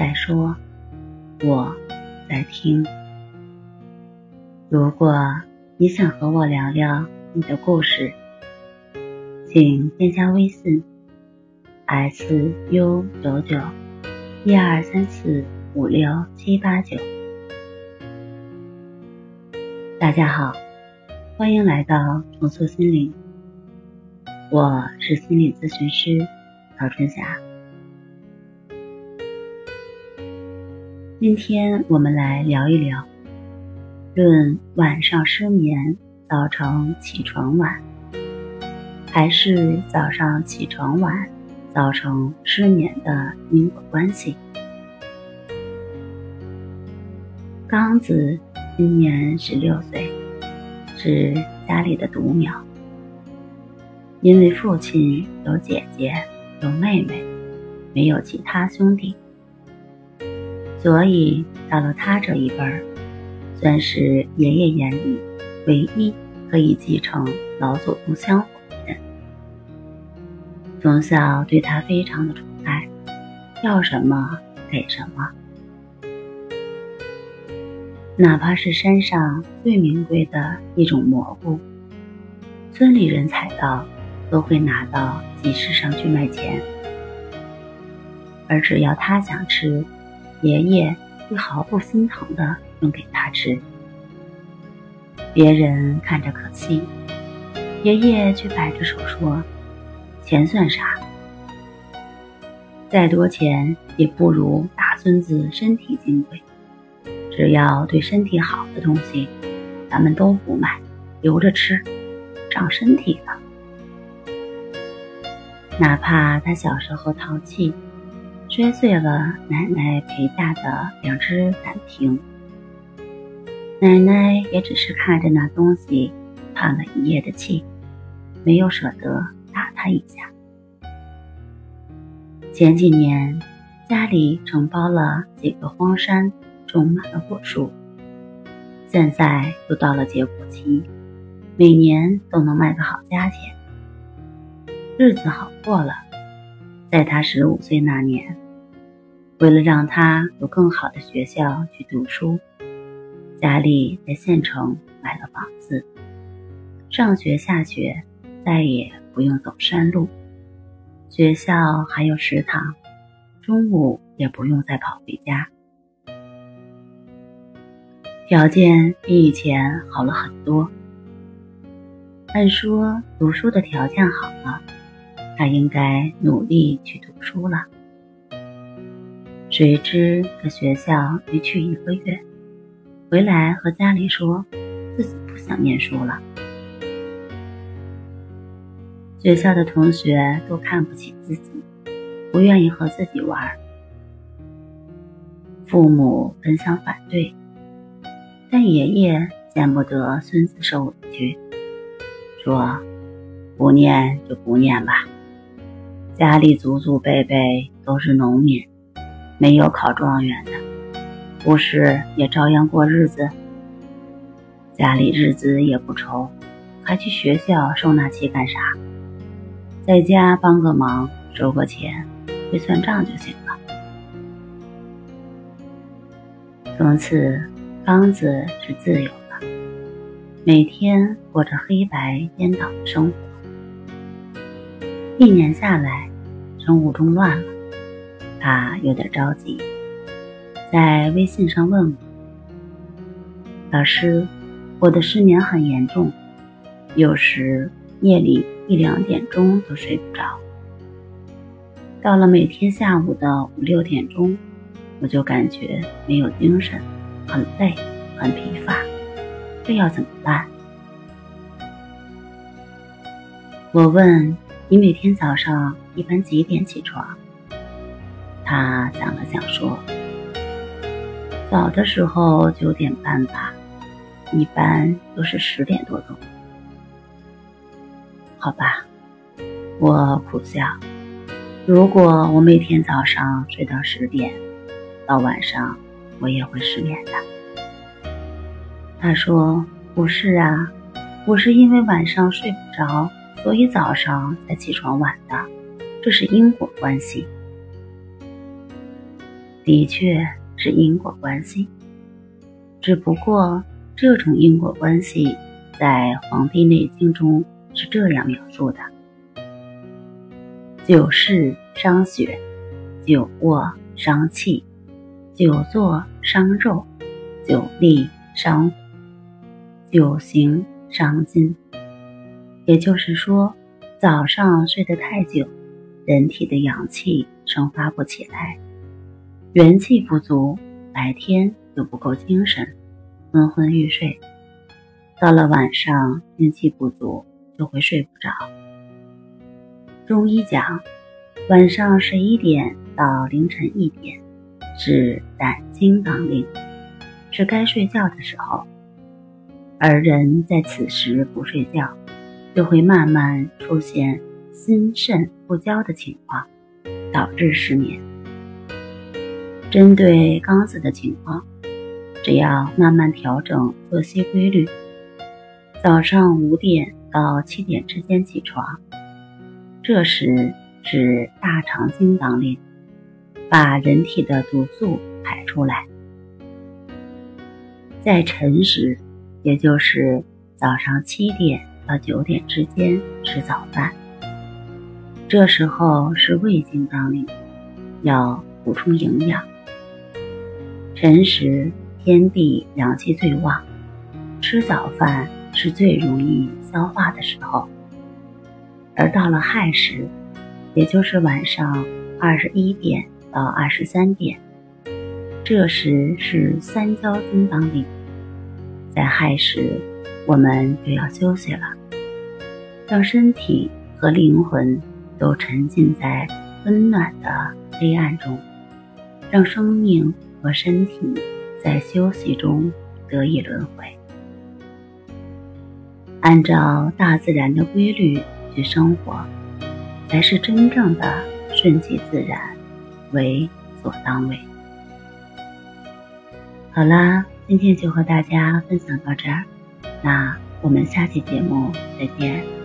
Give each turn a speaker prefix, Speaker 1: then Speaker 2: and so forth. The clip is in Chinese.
Speaker 1: 在说，我在听。如果你想和我聊聊你的故事，请添加微信 s u 九九一二三四五六七八九。大家好，欢迎来到重塑心灵，我是心理咨询师曹春霞。今天我们来聊一聊，论晚上失眠造成起床晚，还是早上起床晚造成失眠的因果关系。刚子今年十六岁，是家里的独苗，因为父亲有姐姐有妹妹，没有其他兄弟。所以到了他这一辈儿，算是爷爷眼里唯一可以继承老祖宗香火的人。从小对他非常的宠爱，要什么给什么，哪怕是山上最名贵的一种蘑菇，村里人采到都会拿到集市上去卖钱，而只要他想吃。爷爷会毫不心疼的弄给他吃，别人看着可惜，爷爷却摆着手说：“钱算啥？再多钱也不如大孙子身体金贵。只要对身体好的东西，咱们都不卖，留着吃，长身体呢。哪怕他小时候淘气。”摔碎了奶奶陪嫁的两只胆瓶，奶奶也只是看着那东西叹了一夜的气，没有舍得打他一下。前几年家里承包了几个荒山，种满了果树，现在又到了结果期，每年都能卖个好价钱，日子好过了。在他十五岁那年。为了让他有更好的学校去读书，家里在县城买了房子，上学下学再也不用走山路，学校还有食堂，中午也不用再跑回家，条件比以前好了很多。按说读书的条件好了，他应该努力去读书了。谁知在学校没去一个月，回来和家里说自己不想念书了。学校的同学都看不起自己，不愿意和自己玩。父母本想反对，但爷爷见不得孙子受委屈，说：“不念就不念吧，家里祖祖辈辈都是农民。”没有考状元的，不是也照样过日子？家里日子也不愁，还去学校受那气干啥？在家帮个忙，收个钱，会算账就行了。从此，刚子是自由了，每天过着黑白颠倒的生活。一年下来，生物钟乱了。他有点着急，在微信上问我：“老师，我的失眠很严重，有时夜里一两点钟都睡不着。到了每天下午的五六点钟，我就感觉没有精神，很累，很疲乏，这要怎么办？”我问：“你每天早上一般几点起床？”他想了想说：“早的时候九点半吧，一般都是十点多钟。好吧，我苦笑。如果我每天早上睡到十点，到晚上我也会失眠的。他说：“不是啊，我是因为晚上睡不着，所以早上才起床晚的，这是因果关系。”的确是因果关系，只不过这种因果关系在《黄帝内经》中是这样描述的。久视伤血，久卧伤气，久坐伤肉，久立伤骨，久行伤筋。也就是说，早上睡得太久，人体的阳气生发不起来，元气不足，白天就不够精神，昏昏欲睡。到了晚上，阴气不足，就会睡不着。中医讲，晚上十一点到凌晨一点是胆经当令，是该睡觉的时候。而人在此时不睡觉，就会慢慢出现心肾不交的情况，导致失眠。针对刚子的情况，只要慢慢调整作息规律，早上五点到七点之间起床。这时是大肠经当令，把人体的毒素排出来。在辰时，也就是早上七点到九点之间吃早饭。这时候是胃经当令，要补充营养。辰时天地阳气最旺，吃早饭是最容易消化的时候。而到了亥时，也就是晚上二十一点到二十三点，这时是三焦经当令。在亥时，我们就要休息了，让身体和灵魂都沉浸在温暖的黑暗中，让生命和身体在休息中得以轮回。按照大自然的规律。去生活，才是真正的顺其自然，为所当为。好啦，今天就和大家分享到这儿，那我们下期节目再见。